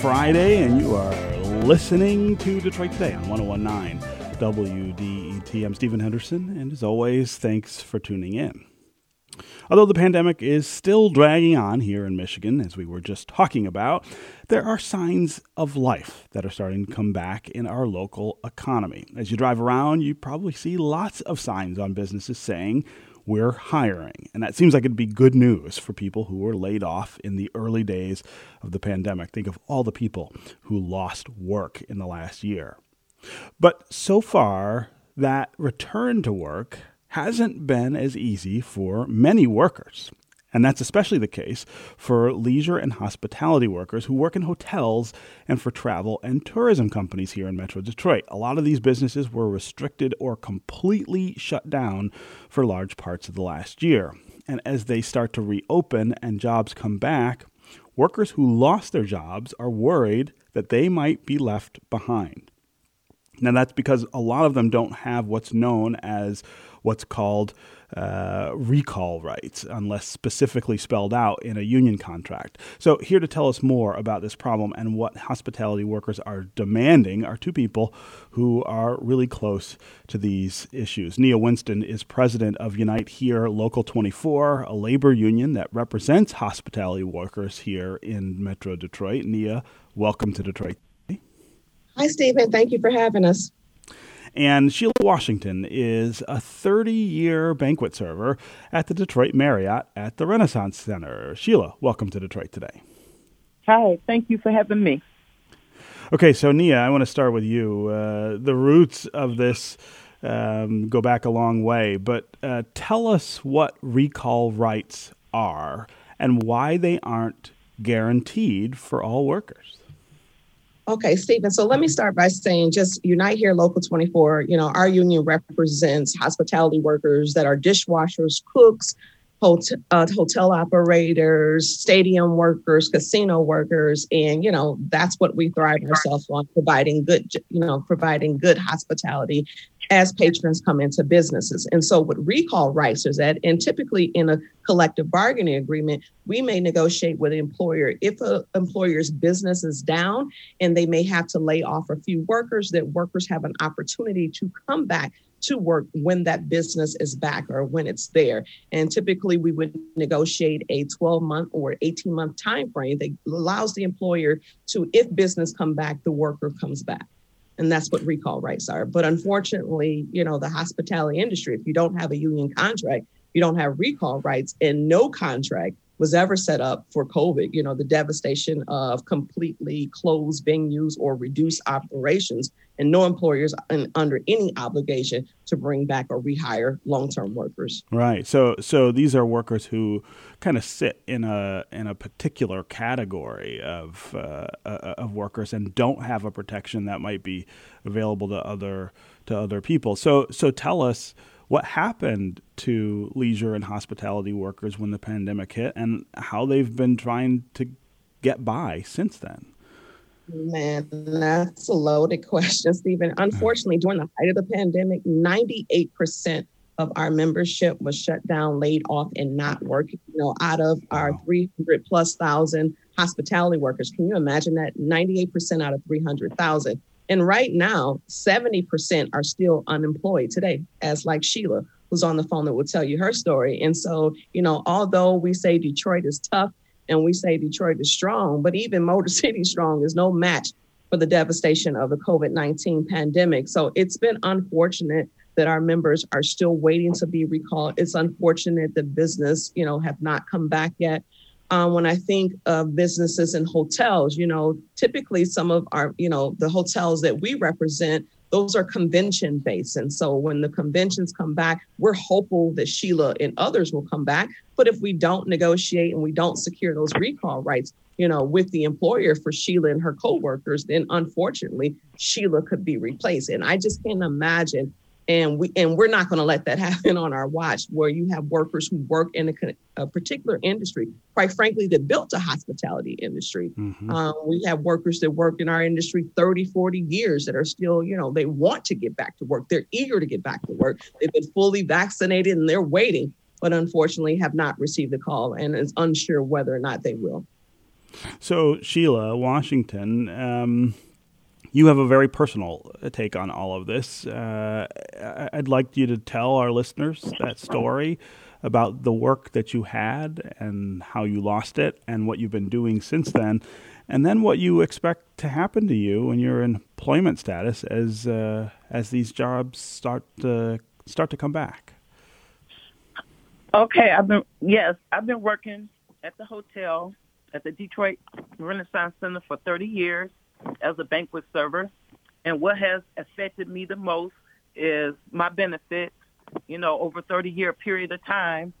Friday, and you are listening to Detroit Today on 1019 WDET. I'm Stephen Henderson, and as always, thanks for tuning in. Although the pandemic is still dragging on here in Michigan, as we were just talking about, there are signs of life that are starting to come back in our local economy. As you drive around, you probably see lots of signs on businesses saying, we're hiring. And that seems like it'd be good news for people who were laid off in the early days of the pandemic. Think of all the people who lost work in the last year. But so far, that return to work hasn't been as easy for many workers. And that's especially the case for leisure and hospitality workers who work in hotels and for travel and tourism companies here in Metro Detroit. A lot of these businesses were restricted or completely shut down for large parts of the last year. And as they start to reopen and jobs come back, workers who lost their jobs are worried that they might be left behind. Now, that's because a lot of them don't have what's known as what's called uh, recall rights unless specifically spelled out in a union contract. So, here to tell us more about this problem and what hospitality workers are demanding are two people who are really close to these issues. Nia Winston is president of Unite Here Local 24, a labor union that represents hospitality workers here in Metro Detroit. Nia, welcome to Detroit. Hi, Stephen. Thank you for having us. And Sheila Washington is a 30 year banquet server at the Detroit Marriott at the Renaissance Center. Sheila, welcome to Detroit today. Hi, thank you for having me. Okay, so Nia, I want to start with you. Uh, the roots of this um, go back a long way, but uh, tell us what recall rights are and why they aren't guaranteed for all workers. Okay, Stephen. So let me start by saying just Unite Here Local 24, you know, our union represents hospitality workers that are dishwashers, cooks, hotel, uh, hotel operators, stadium workers, casino workers, and you know that's what we thrive ourselves on providing good, you know, providing good hospitality as patrons come into businesses. And so, what recall rights is that, and typically in a collective bargaining agreement, we may negotiate with the employer if an employer's business is down and they may have to lay off a few workers, that workers have an opportunity to come back to work when that business is back or when it's there. And typically we would negotiate a 12 month or 18 month time frame that allows the employer to, if business come back, the worker comes back. And that's what recall rights are. But unfortunately, you know, the hospitality industry, if you don't have a union contract, you don't have recall rights and no contract was ever set up for COVID. You know, the devastation of completely closed venues or reduced operations, and no employers under any obligation to bring back or rehire long-term workers. Right. So, so these are workers who kind of sit in a in a particular category of uh, uh, of workers and don't have a protection that might be available to other to other people. So, so tell us what happened to leisure and hospitality workers when the pandemic hit and how they've been trying to get by since then. Man, that's a loaded question, Stephen. Unfortunately, during the height of the pandemic, 98% of our membership was shut down, laid off, and not working. You know, out of our 300 plus thousand hospitality workers, can you imagine that? 98% out of 300,000. And right now, 70% are still unemployed today, as like Sheila, who's on the phone that will tell you her story. And so, you know, although we say Detroit is tough and we say Detroit is strong, but even Motor City strong is no match for the devastation of the COVID 19 pandemic. So it's been unfortunate that our members are still waiting to be recalled. It's unfortunate that business, you know, have not come back yet uh, when I think of businesses and hotels, you know, typically some of our, you know, the hotels that we represent, those are convention based. And so when the conventions come back, we're hopeful that Sheila and others will come back. But if we don't negotiate and we don't secure those recall rights, you know, with the employer for Sheila and her coworkers, then unfortunately Sheila could be replaced. And I just can't imagine and we and we're not going to let that happen on our watch where you have workers who work in a, a particular industry quite frankly that built a hospitality industry. Mm-hmm. um, we have workers that work in our industry 30 40 years that are still you know they want to get back to work. They're eager to get back to work. They've been fully vaccinated and they're waiting but unfortunately have not received the call and is unsure whether or not they will. So, Sheila Washington, um, you have a very personal take on all of this. Uh, I'd like you to tell our listeners that story about the work that you had and how you lost it and what you've been doing since then, and then what you expect to happen to you in your employment status as uh, as these jobs start to start to come back. Okay, I've been yes, I've been working at the hotel at the Detroit Renaissance Center for 30 years as a banquet server. And what has affected me the most is my benefits. You know, over 30 year period of time,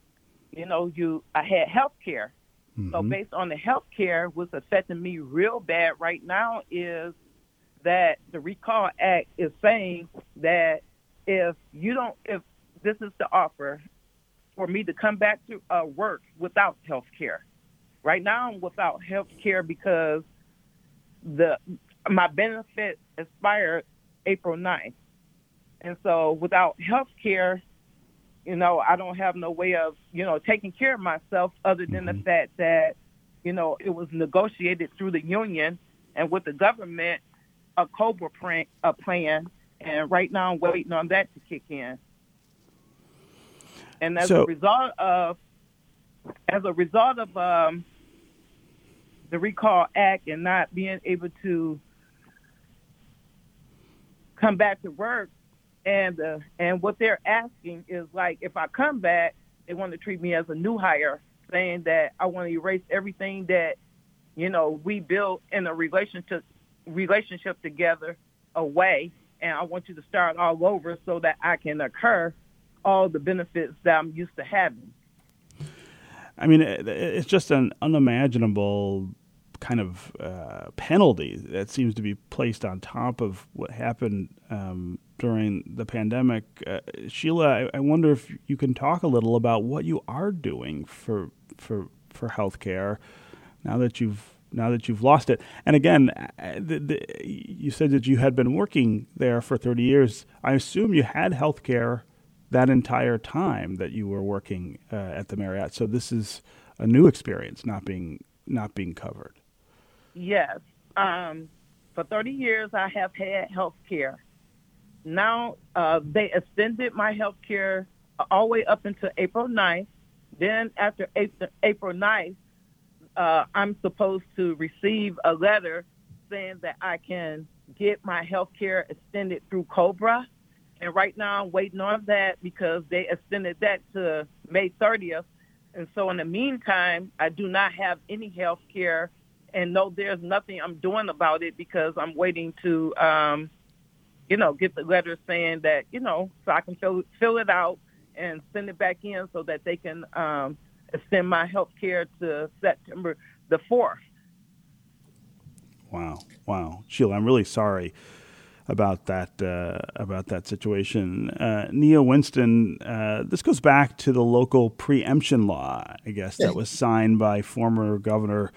you know, you I had health care. Mm-hmm. So based on the health care, what's affecting me real bad right now is that the Recall Act is saying that if you don't, if this is the offer for me to come back to uh, work without health care. Right now, I'm without health care because the my benefit expired April 9th. And so without health care, you know, I don't have no way of, you know, taking care of myself other than mm-hmm. the fact that, you know, it was negotiated through the union and with the government, a COBRA plan, a plan. And right now I'm waiting on that to kick in. And as so, a result of, as a result of um, the Recall Act and not being able to come back to work, and uh, and what they're asking is like, if I come back, they want to treat me as a new hire, saying that I want to erase everything that you know we built in a relationship relationship together away, and I want you to start all over so that I can occur all the benefits that I'm used to having. I mean, it's just an unimaginable kind of uh, penalty that seems to be placed on top of what happened um, during the pandemic. Uh, Sheila, I, I, wonder if you can talk a little about what you are doing for for for healthcare now that you've now that you've lost it. And again, uh, the, the, you said that you had been working there for 30 years. I assume you had healthcare that entire time that you were working uh, at the Marriott. So this is a new experience not being not being covered. Yes. Um, for 30 years, I have had health care. Now, uh, they extended my health care all the way up until April 9th. Then, after April 9th, uh, I'm supposed to receive a letter saying that I can get my health care extended through Cobra. And right now, I'm waiting on that because they extended that to May 30th. And so, in the meantime, I do not have any health care and no, there's nothing I'm doing about it because I'm waiting to, um, you know, get the letter saying that, you know, so I can fill fill it out and send it back in so that they can um, extend my health care to September the 4th. Wow, wow, Sheila, I'm really sorry about that uh, about that situation. Uh, Nia Winston, uh, this goes back to the local preemption law, I guess, that was signed by former Governor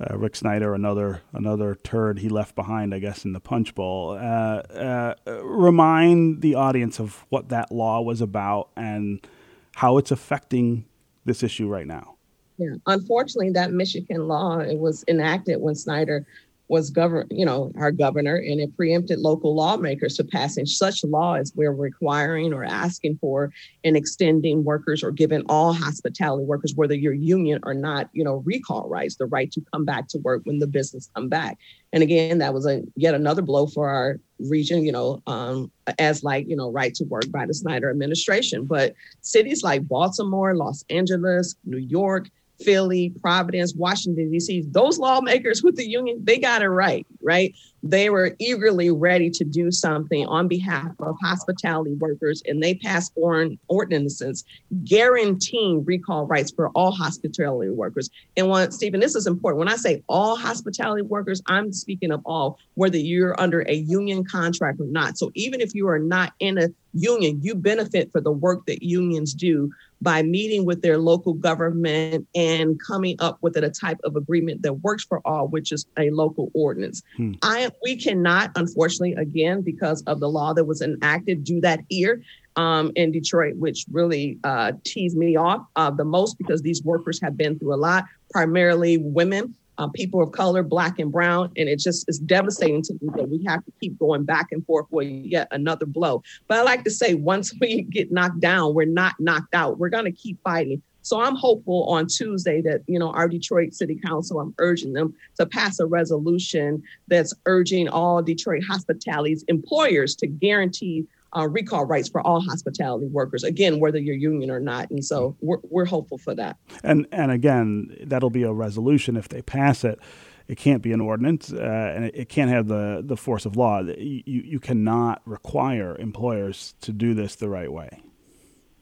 uh, Rick Snyder, another another turd he left behind, I guess, in the punch bowl. Uh, uh, remind the audience of what that law was about and how it's affecting this issue right now. Yeah, unfortunately, that Michigan law it was enacted when Snyder was govern, you know, our governor, and it preempted local lawmakers to passing such laws we're requiring or asking for and extending workers or giving all hospitality workers, whether you're union or not, you know, recall rights, the right to come back to work when the business come back. And again, that was a yet another blow for our region, you know, um, as like, you know, right to work by the Snyder administration. But cities like Baltimore, Los Angeles, New York, Philly, Providence, Washington, D.C., those lawmakers with the union, they got it right, right? They were eagerly ready to do something on behalf of hospitality workers, and they passed foreign ordinances guaranteeing recall rights for all hospitality workers. And when, Stephen, this is important. When I say all hospitality workers, I'm speaking of all, whether you're under a union contract or not. So even if you are not in a union, you benefit for the work that unions do by meeting with their local government and coming up with a type of agreement that works for all, which is a local ordinance. Hmm. I we cannot, unfortunately, again because of the law that was enacted, do that here. Um, in Detroit, which really uh, teased me off uh, the most because these workers have been through a lot, primarily women uh, people of color, black and brown. And it just is devastating to me that we have to keep going back and forth with yet another blow. But I like to say, once we get knocked down, we're not knocked out. We're going to keep fighting. So I'm hopeful on Tuesday that, you know, our Detroit City Council, I'm urging them to pass a resolution that's urging all Detroit hospitalities employers to guarantee uh, recall rights for all hospitality workers, again, whether you're union or not. And so we're, we're hopeful for that. And, and again, that'll be a resolution if they pass it. It can't be an ordinance, uh, and it, it, can't have the, the force of law. You, you cannot require employers to do this the right way.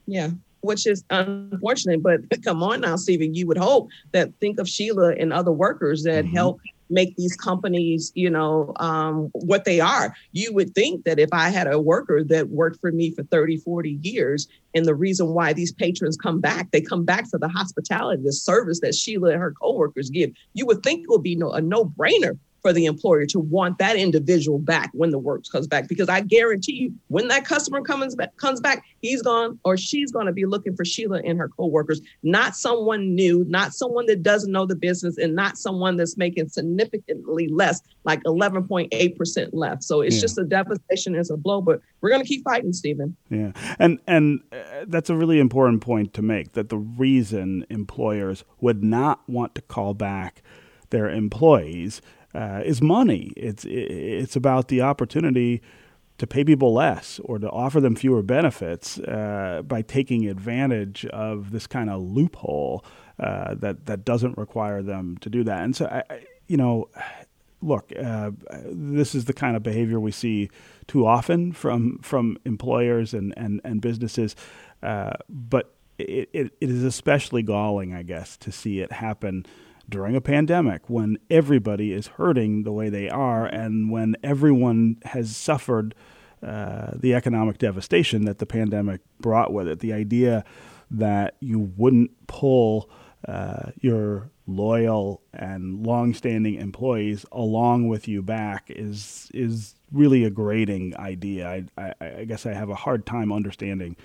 Yeah, which is unfortunate. But come on now, Stephen, you would hope that think of Sheila and other workers that mm-hmm. help make these companies, you know, um, what they are. You would think that if I had a worker that worked for me for 30, 40 years, and the reason why these patrons come back, they come back for the hospitality, the service that Sheila and her coworkers give, you would think it would be no, a no brainer for the employer to want that individual back when the work comes back because I guarantee you when that customer comes back comes back he's gone or she's going to be looking for Sheila and her coworkers not someone new not someone that doesn't know the business and not someone that's making significantly less like 11.8% left. So it's yeah. just a devastation as a blow but we're going to keep fighting Stephen yeah. And and uh, that's a really important point to make that the reason employers would not want to call back their employees uh, is money. It's it's about the opportunity to pay people less or to offer them fewer benefits uh, by taking advantage of this kind of loophole uh, that that doesn't require them to do that. And so, I, you know, look, uh, this is the kind of behavior we see too often from from employers and and and businesses, uh, but it, it, it is especially galling, I guess, to see it happen during a pandemic when everybody is hurting the way they are and when everyone has suffered uh, the economic devastation that the pandemic brought with it. The idea that you wouldn't pull uh, your loyal and long-standing employees along with you back is is really a grating idea. I, I, I guess I have a hard time understanding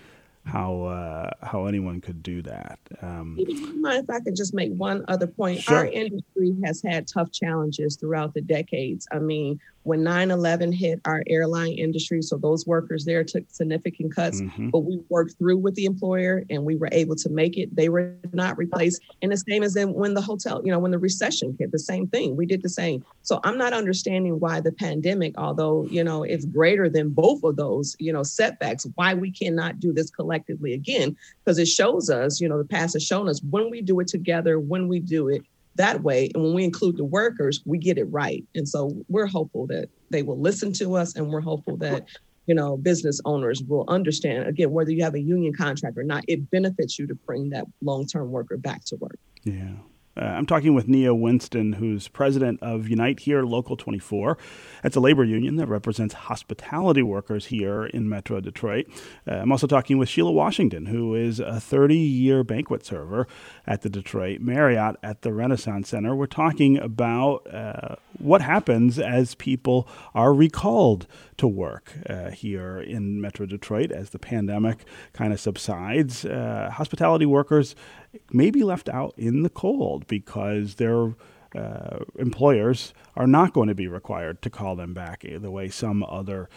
how uh, how anyone could do that. Um, if I could just make one other point? Sure. Our industry has had tough challenges throughout the decades. I mean, when 9-11 hit our airline industry so those workers there took significant cuts mm-hmm. but we worked through with the employer and we were able to make it they were not replaced and the same as then when the hotel you know when the recession hit the same thing we did the same so i'm not understanding why the pandemic although you know it's greater than both of those you know setbacks why we cannot do this collectively again because it shows us you know the past has shown us when we do it together when we do it that way. And when we include the workers, we get it right. And so we're hopeful that they will listen to us and we're hopeful that you know business owners will understand again whether you have a union contract or not it benefits you to bring that long-term worker back to work yeah uh, I'm talking with Nia Winston, who's president of Unite Here Local 24. It's a labor union that represents hospitality workers here in Metro Detroit. Uh, I'm also talking with Sheila Washington, who is a 30 year banquet server at the Detroit Marriott at the Renaissance Center. We're talking about uh, what happens as people are recalled to work uh, here in Metro Detroit as the pandemic kind of subsides. Uh, hospitality workers may be left out in the cold because their uh, employers are not going to be required to call them back the way some other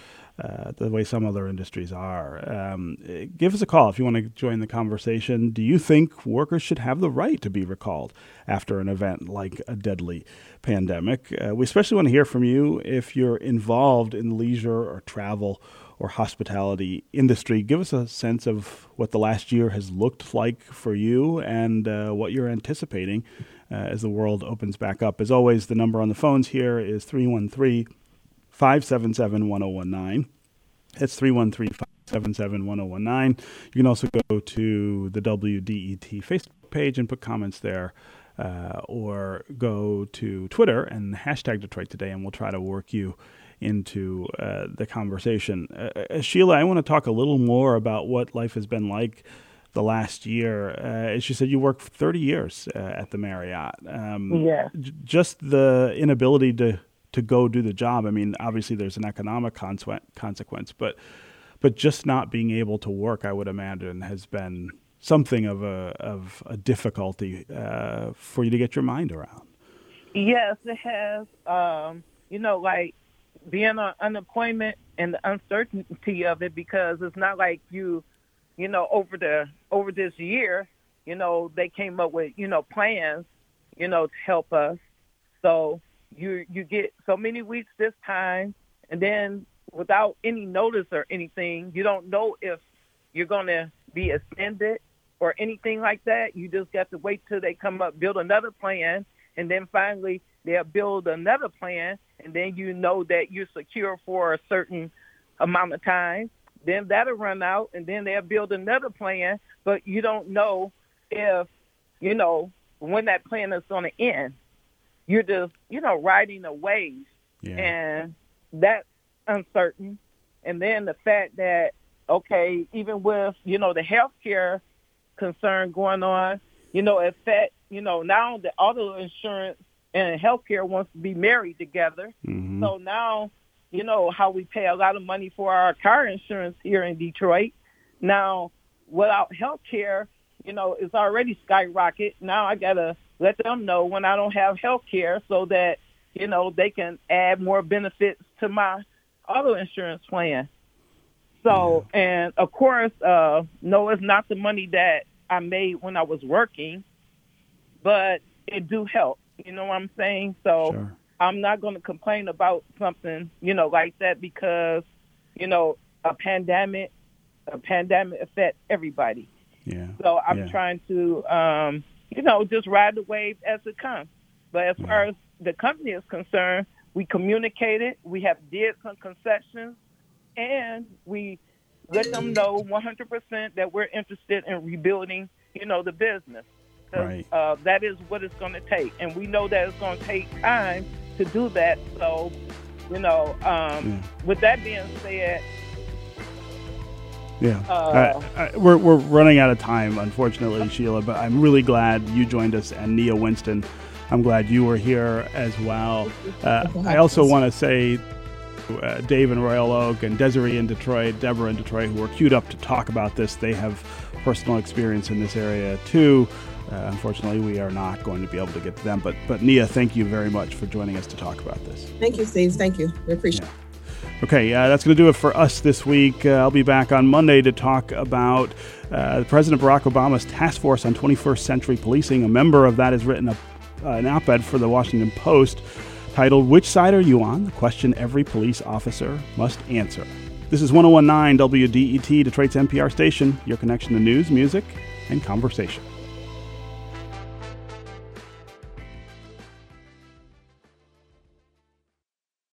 uh, the way some other industries are. Um, give us a call if you want to join the conversation. Do you think workers should have the right to be recalled after an event like a deadly pandemic? Uh, we especially want to hear from you if you're involved in the leisure or travel or hospitality industry. Give us a sense of what the last year has looked like for you and uh, what you're anticipating uh, as the world opens back up. As always, the number on the phones here is 313 577 1019. That's 313 577 1019. You can also go to the WDET Facebook page and put comments there. Uh, or go to Twitter and hashtag Detroit Today, and we'll try to work you into uh, the conversation. Uh, uh, Sheila, I want to talk a little more about what life has been like the last year. Uh, as you said, you worked 30 years uh, at the Marriott. Um, yeah. J- just the inability to to go do the job. I mean, obviously there's an economic consequence, but but just not being able to work, I would imagine, has been something of a of a difficulty uh, for you to get your mind around. Yes, it has. Um, you know, like being on unemployment and the uncertainty of it because it's not like you, you know, over the over this year, you know, they came up with you know plans, you know, to help us. So you you get so many weeks this time, and then without any notice or anything, you don't know if you're going to be extended or anything like that. You just got to wait till they come up, build another plan, and then finally they'll build another plan, and then you know that you're secure for a certain amount of time. Then that'll run out, and then they'll build another plan, but you don't know if, you know, when that plan is going to end. You're just, you know, riding a wave, Yeah. and that's uncertain. And then the fact that, okay, even with, you know, the healthcare concern going on, you know, it fact, you know, now the auto insurance and healthcare wants to be married together. Mhm. So now, you know, how we pay a lot of money for our car insurance here in Detroit. Now, without health care, you know, it's already skyrocket. Now I got to let them know when I don't have health care so that, you know, they can add more benefits to my auto insurance plan. So, and of course, uh, no, it's not the money that I made when I was working, but it do help. You know what I'm saying? So Sure. I'm not going to complain about something, you know, like that because, you know, a pandemic, a pandemic affects everybody. Yeah. So I'm Yeah. trying to, um, you know, just ride the wave as it comes. But as far as the company is concerned, we communicated, we have did some concessions, and we let them know 100% that we're interested in rebuilding, you know, the business. Right. Uh, that is what it's going to take, and we know that it's going to take time to do that. So, you know, um, Yeah. with that being said, Yeah. Uh, I, I, we're, we're running out of time, unfortunately, Sheila, but I'm really glad you joined us and Nia Winston. I'm glad you were here as well. Uh, I also want to say uh, Dave in Royal Oak and Desiree in Detroit, Deborah in Detroit, who are queued up to talk about this. They have personal experience in this area too. Uh, unfortunately, we are not going to be able to get to them. But, but Nia, thank you very much for joining us to talk about this. Thank you, Steve. Thank you. We appreciate it. Okay, uh, that's going to do it for us this week. Uh, I'll be back on Monday to talk about uh, President Barack Obama's task force on 21st century policing. A member of that has written a, an op ed for the Washington Post titled, Which Side Are You On? The question every police officer must answer. This is 1019 WDET, Detroit's NPR station, your connection to news, music, and conversation.